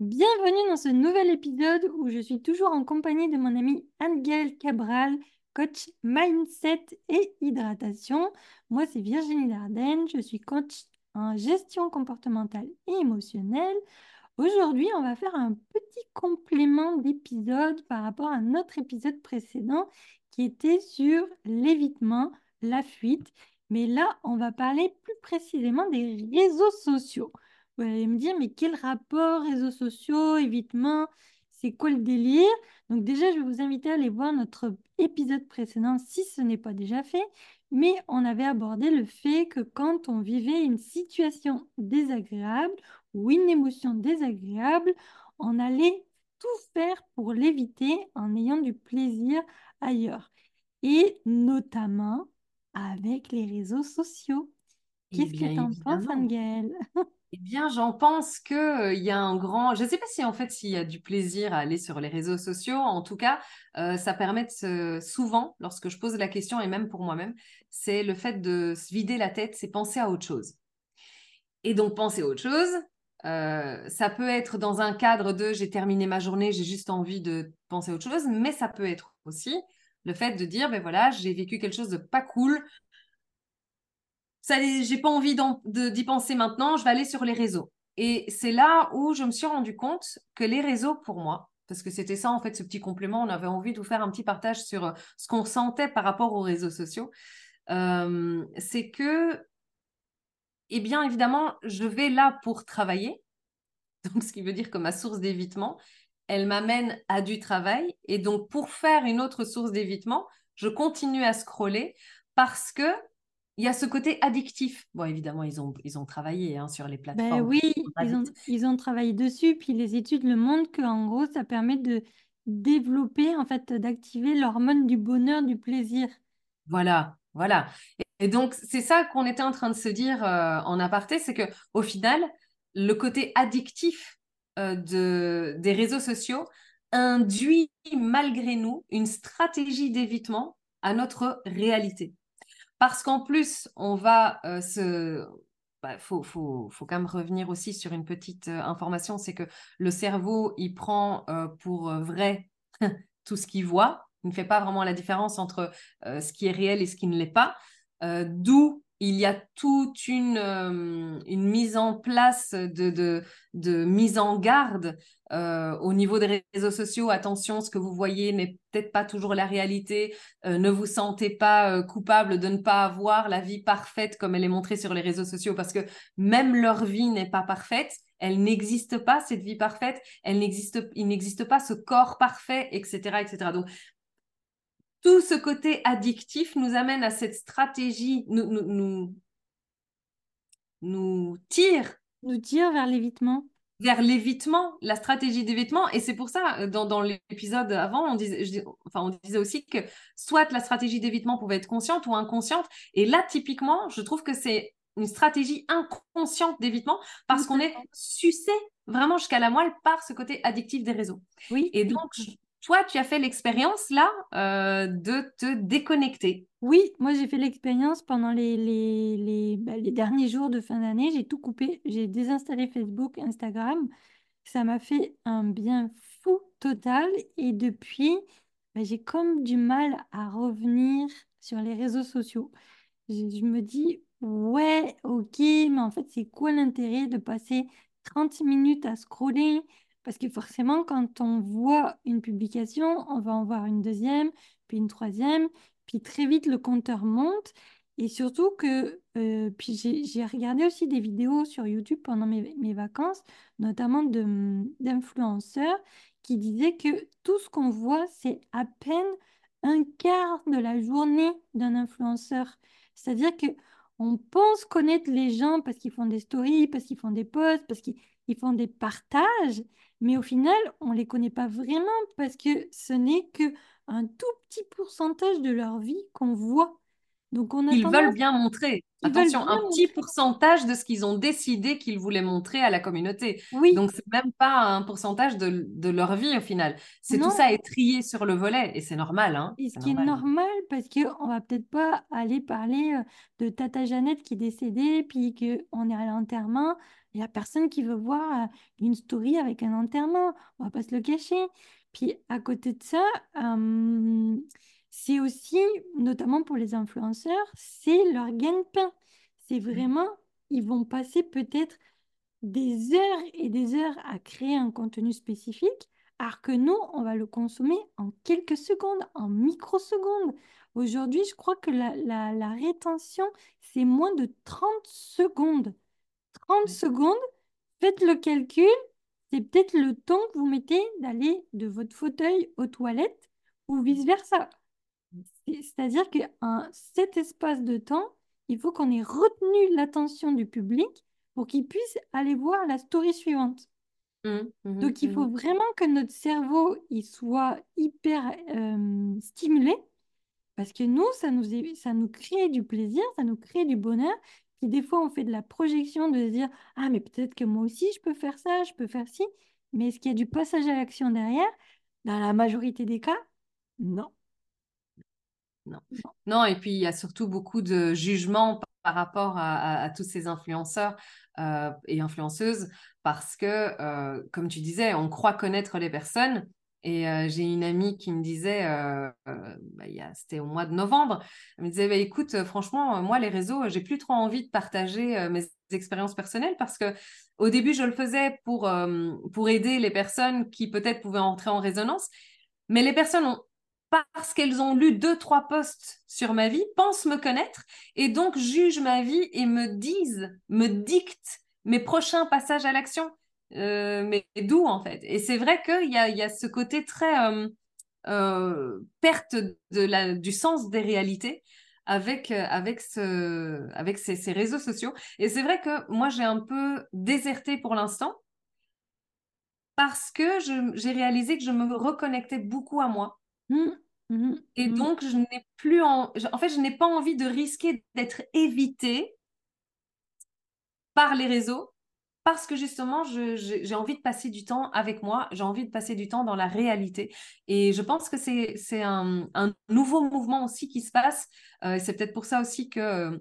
Bienvenue dans ce nouvel épisode où je suis toujours en compagnie de mon amie Anne-Gaëlle Cabral, coach mindset et hydratation. Moi, c'est Virginie Dardenne, je suis coach en gestion comportementale et émotionnelle. Aujourd'hui, on va faire un petit complément d'épisode par rapport à notre épisode précédent qui était sur l'évitement, la fuite. Mais là, on va parler plus précisément des réseaux sociaux. Vous allez me dire, mais quel rapport réseaux sociaux, évitement, c'est quoi le délire? Donc déjà, je vais vous inviter à aller voir notre épisode précédent si ce n'est pas déjà fait. Mais on avait abordé le fait que quand on vivait une situation désagréable ou une émotion désagréable, on allait tout faire pour l'éviter en ayant du plaisir ailleurs. Et notamment avec les réseaux sociaux. Eh Qu'est-ce que tu en penses. Anne-Gaëlle? Eh bien, j'en pense que euh, y a un grand. Je ne sais pas si en fait s'il y a du plaisir à aller sur les réseaux sociaux. En tout cas, euh, ça permet souvent, lorsque je pose la question et même pour moi-même, c'est le fait de se vider la tête, c'est penser à autre chose. Et donc penser à autre chose, euh, ça peut être dans un cadre de j'ai terminé ma journée, j'ai juste envie de penser à autre chose, mais ça peut être aussi le fait de dire ben voilà, j'ai vécu quelque chose de pas cool, ça, j'ai pas envie d'y penser maintenant, je vais aller sur les réseaux. Et c'est là où je me suis rendu compte que les réseaux, pour moi, parce que c'était ça en fait, ce petit complément, on avait envie de vous faire un petit partage sur euh, ce qu'on sentait par rapport aux réseaux sociaux, euh, c'est que, eh bien évidemment, je vais là pour travailler, donc ce qui veut dire que ma source d'évitement, elle m'amène à du travail, et donc pour faire une autre source d'évitement, je continue à scroller parce que il y a ce côté addictif. Bon, évidemment, ils ont, ils ont travaillé hein, sur les Ben plateformes. oui, ils ont, ils ont travaillé dessus, puis les études le montrent qu'en gros, ça permet de développer, en fait, d'activer l'hormone du bonheur, du plaisir. Voilà, voilà. Et, donc, c'est ça qu'on était en train de se dire euh, en aparté, c'est que au final, le côté addictif euh, de, des réseaux sociaux induit malgré nous une stratégie d'évitement à notre réalité. Parce qu'en plus, on va euh, se... Bah, faut, faut, faut, quand même revenir aussi sur une petite euh, information, c'est que le cerveau, il prend euh, pour vrai tout ce qu'il voit. Il ne fait pas vraiment la différence entre ce qui est réel et ce qui ne l'est pas. D'où il y a toute une, euh, mise en place de mise en garde euh, au niveau des réseaux sociaux. Attention, ce que vous voyez n'est peut-être pas toujours la réalité. Euh, ne vous sentez pas coupable de ne pas avoir la vie parfaite comme elle est montrée sur les réseaux sociaux parce que même leur vie n'est pas parfaite. Elle n'existe pas, cette vie parfaite. Elle n'existe, il n'existe pas ce corps parfait, etc., etc. Donc, tout ce côté addictif nous amène à cette stratégie, nous, nous, nous, nous tire. Nous tire vers l'évitement. Vers l'évitement, la stratégie d'évitement. Et c'est pour ça, dans, dans l'épisode avant, on disait, enfin, on disait aussi que soit la stratégie d'évitement pouvait être consciente ou inconsciente. Et là, typiquement, je trouve que c'est une stratégie inconsciente d'évitement parce qu'on est sucé vraiment jusqu'à la moelle par ce côté addictif des réseaux. Oui. Et donc, toi, tu as fait l'expérience là euh, de te déconnecter. Oui, moi j'ai fait l'expérience pendant bah, les, derniers jours de fin d'année. J'ai tout coupé. J'ai désinstallé Facebook, Instagram. Ça m'a fait un bien fou total. Et depuis, bah, j'ai comme du mal à revenir sur les réseaux sociaux. Je me dis, ouais, ok, mais en fait, c'est quoi l'intérêt de passer 30 minutes à scroller parce que forcément, quand on voit une publication, on va en voir une deuxième, puis une troisième, puis très vite le compteur monte. Et surtout que, euh, puis j'ai regardé aussi des vidéos sur YouTube pendant mes, mes vacances, notamment d'influenceurs qui disaient que tout ce qu'on voit, c'est à peine un quart de la journée d'un influenceur. C'est-à-dire que on pense connaître les gens parce qu'ils font des stories, parce qu'ils font des posts, parce qu'ils font des partages, mais au final, on ne les connaît pas vraiment parce que ce n'est que un tout petit pourcentage de leur vie qu'on voit. Donc on Ils veulent bien montrer. Attention, un petit pourcentage de ce qu'ils ont décidé qu'ils voulaient montrer à la communauté. Oui. Donc c'est même pas un pourcentage de, de leur vie au final. C'est tout ça est trié sur le volet et c'est normal. Hein et ce qui est normal parce qu'on va peut-être pas aller parler euh, de Tata Jeannette qui est décédée puis qu'on est à l'enterrement Il n'y a personne qui veut voir euh, une story avec un enterrement. On va pas se le cacher. Puis à côté de ça, euh, c'est aussi, notamment pour les influenceurs, c'est leur gain-pain. C'est vraiment, ils vont passer peut-être des heures et des heures à créer un contenu spécifique, alors que nous, on va le consommer en quelques secondes, en microsecondes. Aujourd'hui, je crois que la, la rétention, c'est moins de 30 secondes. 30 secondes, faites le calcul, c'est peut-être le temps que vous mettez d'aller de votre fauteuil aux toilettes ou vice-versa. C'est-à-dire que cet espace de temps, il faut qu'on ait retenu l'attention du public pour qu'il puisse aller voir la story suivante. Mmh, mmh, Donc, il faut mmh. vraiment que notre cerveau il soit hyper euh, stimulé parce que nous, ça nous, ça nous crée du plaisir, ça nous crée du bonheur. Puis des fois, on fait de la projection de se dire Ah, mais peut-être que moi aussi, je peux faire ça, je peux faire ci. Mais est-ce qu'il y a du passage à l'action derrière? Dans la majorité des cas, non. Non. non, et puis il y a surtout beaucoup de jugements par rapport à, tous ces influenceurs euh, et influenceuses parce que, euh, comme tu disais, on croit connaître les personnes. Et euh, j'ai une amie qui me disait, bah, c'était au mois de novembre, elle me disait, bah, écoute, franchement, moi, les réseaux, j'ai plus trop envie de partager mes expériences personnelles parce que au début, je le faisais pour, pour aider les personnes qui peut-être pouvaient entrer en résonance. Mais les personnes ont parce qu'elles ont lu deux, trois posts sur ma vie, pensent me connaître et donc jugent ma vie et me disent, me dictent mes prochains passages à l'action. Euh, mais d'où en fait? Et c'est vrai qu'il y a, ce côté très euh, euh, perte de la, du sens des réalités avec, avec, ce, avec ces, ces réseaux sociaux. Et c'est vrai que moi, j'ai un peu déserté pour l'instant parce que j'ai réalisé que je me reconnectais beaucoup à moi. Mmh. Mmh et mmh donc, je n'ai plus en... en fait, je n'ai pas envie de risquer d'être évitée par les réseaux parce que justement, j'ai envie de passer du temps avec moi, j'ai envie de passer du temps dans la réalité. Et je pense que c'est un, un, nouveau mouvement aussi qui se passe. Euh, c'est peut-être pour ça aussi que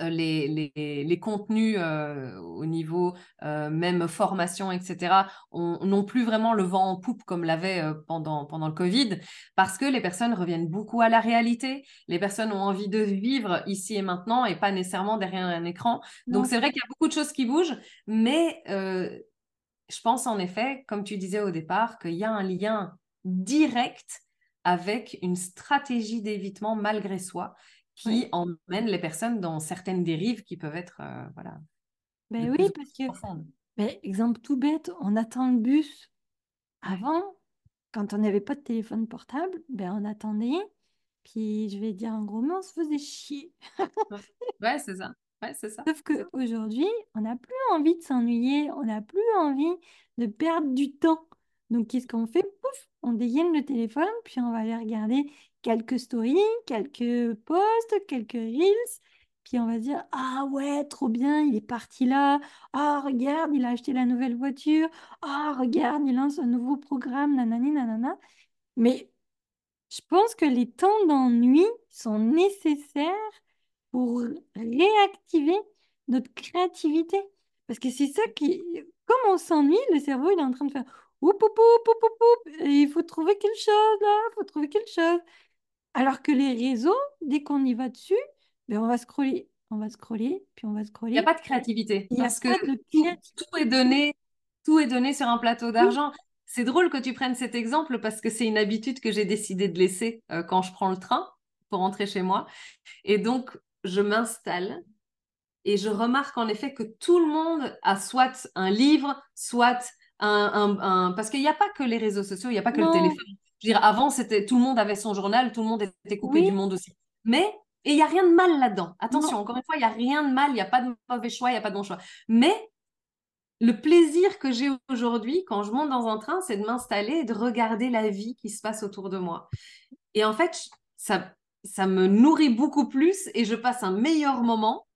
euh, les, les, contenus euh, au niveau euh, même formation, etc., n'ont plus vraiment le vent en poupe comme l'avait pendant, pendant le Covid, parce que les personnes reviennent beaucoup à la réalité, les personnes ont envie de vivre ici et maintenant et pas nécessairement derrière un écran. Donc c'est vrai qu'il y a beaucoup de choses qui bougent, mais je pense en effet, comme tu disais au départ, qu'il y a un lien direct avec une stratégie d'évitement malgré soi qui emmène les personnes dans certaines dérives qui peuvent être, euh, voilà. Ben oui, parce que, ben, exemple tout bête, on attend le bus. Avant, quand on n'avait pas de téléphone portable, ben on attendait. Puis je vais dire en gros, mais on se faisait chier. ouais, c'est ça. Ouais, c'est ça. Sauf qu'aujourd'hui, on n'a plus envie de s'ennuyer, on n'a plus envie de perdre du temps. Donc, qu'est-ce qu'on fait? Pouf, on dégaine le téléphone, puis on va aller regarder quelques stories, quelques posts, quelques reels. Puis on va dire, ah ouais, trop bien, il est parti là. Ah, regarde, il a acheté la nouvelle voiture. Ah, regarde, il lance un nouveau programme, nanani, nanana. Mais je pense que les temps d'ennui sont nécessaires pour réactiver notre créativité. Parce que c'est ça qui, comme on s'ennuie, le cerveau, il est en train de faire, oup, oup, oup, oup, oup, il faut trouver quelque chose là, il faut trouver quelque chose. Alors que les réseaux, dès qu'on y va dessus, ben on va scroller, on va scroller, puis on va scroller. Il n'y a pas de créativité. parce que tout, est donné, tout est donné sur un plateau d'argent. C'est drôle que tu prennes cet exemple parce que c'est une habitude que j'ai décidé de laisser euh, quand je prends le train pour rentrer chez moi. Et donc, je m'installe et je remarque en effet que tout le monde a soit un livre, soit un... Parce qu'il n'y a pas que les réseaux sociaux, il n'y a pas que le téléphone dire, avant, c'était tout le monde avait son journal, tout le monde était coupé du monde aussi. Mais, et il n'y a rien de mal là-dedans. Attention, encore une fois, il n'y a rien de mal, il n'y a pas de mauvais choix, il n'y a pas de bon choix. Mais le plaisir que j'ai aujourd'hui quand je monte dans un train, c'est de m'installer et de regarder la vie qui se passe autour de moi. Et en fait, ça, ça me nourrit beaucoup plus et je passe un meilleur moment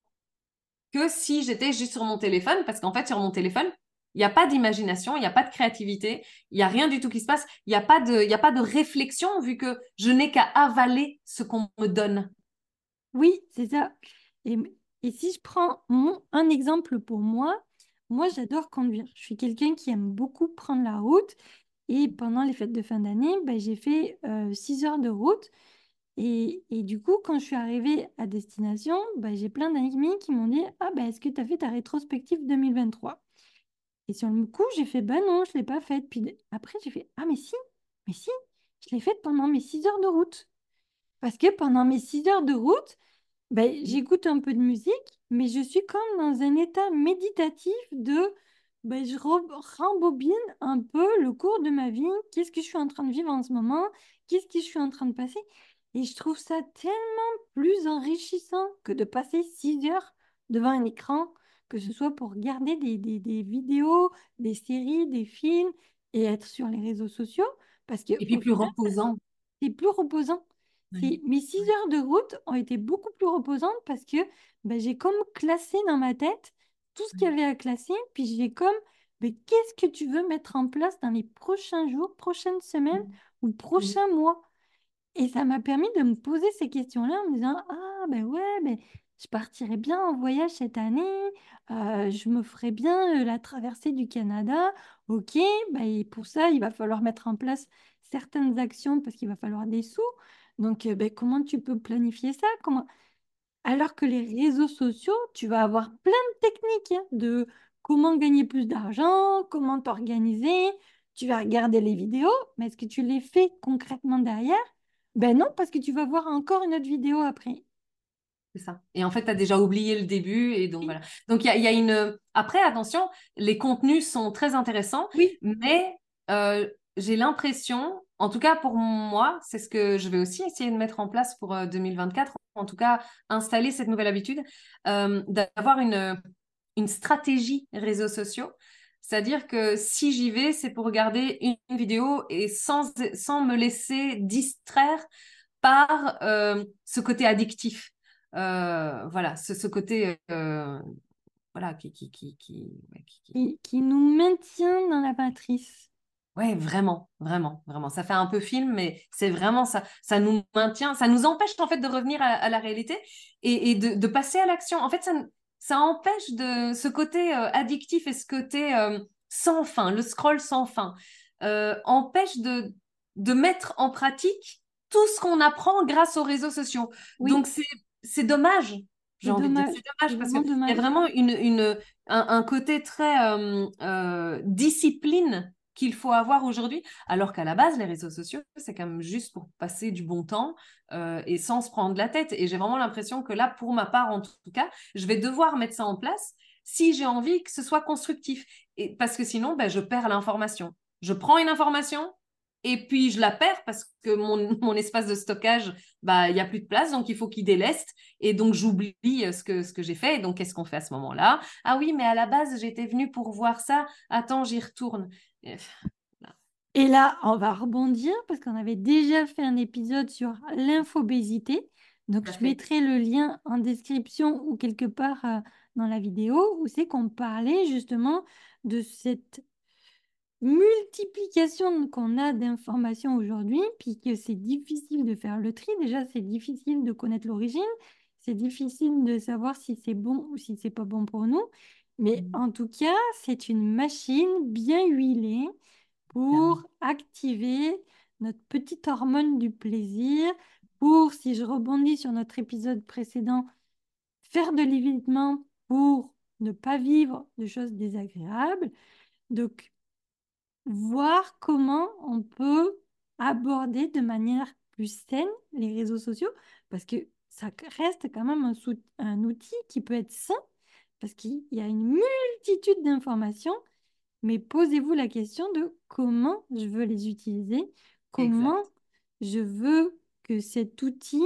que si j'étais juste sur mon téléphone, parce qu'en fait, sur mon téléphone, il n'y a pas d'imagination, il n'y a pas de créativité, il n'y a rien du tout qui se passe, il n'y a, pas de, réflexion vu que je n'ai qu'à avaler ce qu'on me donne. Oui, c'est ça. Et, si je prends un exemple pour moi, moi, j'adore conduire. Je suis quelqu'un qui aime beaucoup prendre la route. Et pendant les fêtes de fin d'année, ben, j'ai fait 6 heures de route. Et, du coup, quand je suis arrivée à destination, ben, j'ai plein d'amis qui m'ont dit Ah, ben, est-ce que tu as fait ta rétrospective 2023 Et sur le coup, j'ai fait Ben non, je ne l'ai pas faite. Puis après, j'ai fait Ah, mais si, mais si, je l'ai faite pendant mes 6 heures de route. Parce que pendant mes 6 heures de route, ben, j'écoute un peu de musique, mais je suis comme dans un état méditatif de ben, je rembobine un peu le cours de ma vie, qu'est-ce que je suis en train de vivre en ce moment, qu'est-ce que je suis en train de passer? Et je trouve ça tellement plus enrichissant que de passer 6 heures devant un écran, que ce soit pour regarder des, des, des vidéos, des séries, des films et être sur les réseaux sociaux. Parce que, et puis plus reposant. C'est plus reposant. Mes six heures de route ont été beaucoup plus reposantes parce que ben, j'ai comme classé dans ma tête tout ce qu'il y avait à classer, puis j'ai comme, ben, qu'est-ce que tu veux mettre en place dans les prochains jours, prochaines semaines ou prochains mois? Et ça m'a permis de me poser ces questions-là en me disant, ah ben ouais, ben, je partirais bien en voyage cette année, euh, je me ferais bien euh, la traversée du Canada, ok, et pour ça, il va falloir mettre en place certaines actions parce qu'il va falloir des sous. Donc, euh, ben, comment tu peux planifier ça? Comment... Alors que les réseaux sociaux, tu vas avoir plein de techniques hein, de comment gagner plus d'argent, comment t'organiser. Tu vas regarder les vidéos, mais est-ce que tu les fais concrètement derrière? Ben non, parce que tu vas voir encore une autre vidéo après. C'est ça. Et en fait, tu as déjà oublié le début. Et donc, voilà. Donc, il y, a, une. Après, attention, les contenus sont très intéressants. Oui. Mais euh, j'ai l'impression, en tout cas pour moi, c'est ce que je vais aussi essayer de mettre en place pour 2024, euh, en tout cas installer cette nouvelle habitude, euh, d'avoir une, une stratégie réseaux sociaux. C'est-à-dire que si j'y vais, c'est pour regarder une vidéo et sans, sans me laisser distraire par euh, ce côté addictif. Voilà, ce, ce côté voilà, qui qui, qui, qui, qui, nous maintient dans la matrice. Ouais, vraiment, vraiment, vraiment. Ça fait un peu film, mais c'est vraiment ça. Ça nous maintient, ça nous empêche en fait de revenir à, la réalité et, de, passer à l'action. En fait, ça, ça empêche de ce côté euh, addictif et ce côté euh, sans fin, le scroll sans fin, euh, empêche de, de mettre en pratique tout ce qu'on apprend grâce aux réseaux sociaux. Donc c'est dommage. J'ai envie de dire c'est dommage parce qu'il y a vraiment une, une, un, côté très discipline qu'il faut avoir aujourd'hui, alors qu'à la base, les réseaux sociaux, c'est quand même juste pour passer du bon temps euh, et sans se prendre la tête. Et j'ai vraiment l'impression que là, pour ma part en tout cas, je vais devoir mettre ça en place si j'ai envie que ce soit constructif. Et, parce que sinon, ben, je perds l'information. Je prends une information, et puis je la perds parce que mon, mon espace de stockage, bah il y a plus de place, donc il faut qu'il déleste et donc j'oublie euh, ce que ce que j'ai fait. Et donc qu'est-ce qu'on fait à ce moment-là? Ah oui, mais à la base j'étais venue pour voir ça. Attends, j'y retourne. Et là, on va rebondir parce qu'on avait déjà fait un épisode sur l'infobésité. Donc, je mettrai le lien en description ou quelque part euh, dans la vidéo où c'est qu'on parlait justement de cette multiplication qu'on a d'informations aujourd'hui, puis que c'est difficile de faire le tri. Déjà, c'est difficile de connaître l'origine, c'est difficile de savoir si c'est bon ou si c'est pas bon pour nous. Mais mmh. en tout cas, c'est une machine bien huilée pour activer notre petite hormone du plaisir, pour, si je rebondis sur notre épisode précédent, faire de l'évitement pour ne pas vivre de choses désagréables. Donc, voir comment on peut aborder de manière plus saine les réseaux sociaux, parce que ça reste quand même un, un outil qui peut être sain parce qu'il y a une multitude d'informations, mais posez-vous la question de comment je veux les utiliser, comment je veux que cet outil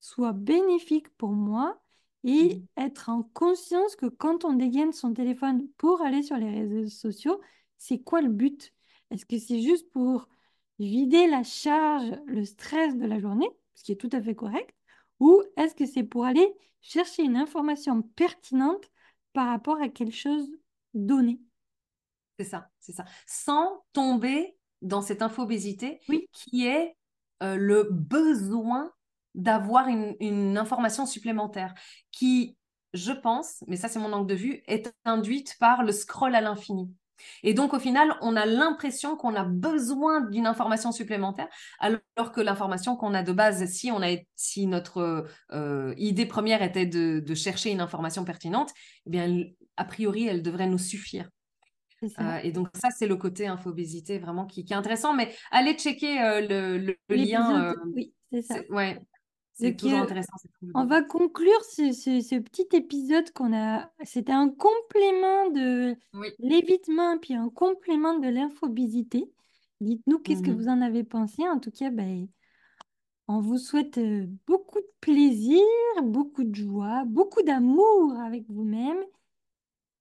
soit bénéfique pour moi et mmh. être en conscience que quand on dégaine son téléphone pour aller sur les réseaux sociaux, c'est quoi le but? Est-ce que c'est juste pour vider la charge, le stress de la journée, ce qui est tout à fait correct, ou est-ce que c'est pour aller chercher une information pertinente par rapport à quelque chose donné? C'est ça, c'est ça. Sans tomber dans cette infobésité oui. qui est euh, le besoin d'avoir une, information supplémentaire qui, je pense, mais ça c'est mon angle de vue, est induite par le scroll à l'infini. Et donc, au final, on a l'impression qu'on a besoin d'une information supplémentaire, alors que l'information qu'on a de base, si, on a, si notre euh, idée première était de, de, chercher une information pertinente, eh bien, a priori, elle devrait nous suffire. Euh, et donc ça, c'est le côté infobésité vraiment qui, qui, est intéressant. Mais allez checker euh, le, le, lien. oui, c'est ça. Ouais, c'est toujours intéressant. On va conclure ce, ce, petit épisode qu'on a. C'était un complément de l'évitement, puis un complément de l'infobésité. Dites-nous qu'est-ce que mhm. vous en avez pensé? En tout cas, ben, on vous souhaite euh, beaucoup de plaisir, beaucoup de joie, beaucoup d'amour avec vous-même.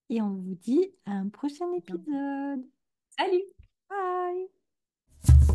Et on vous dit à un prochain épisode. Salut Bye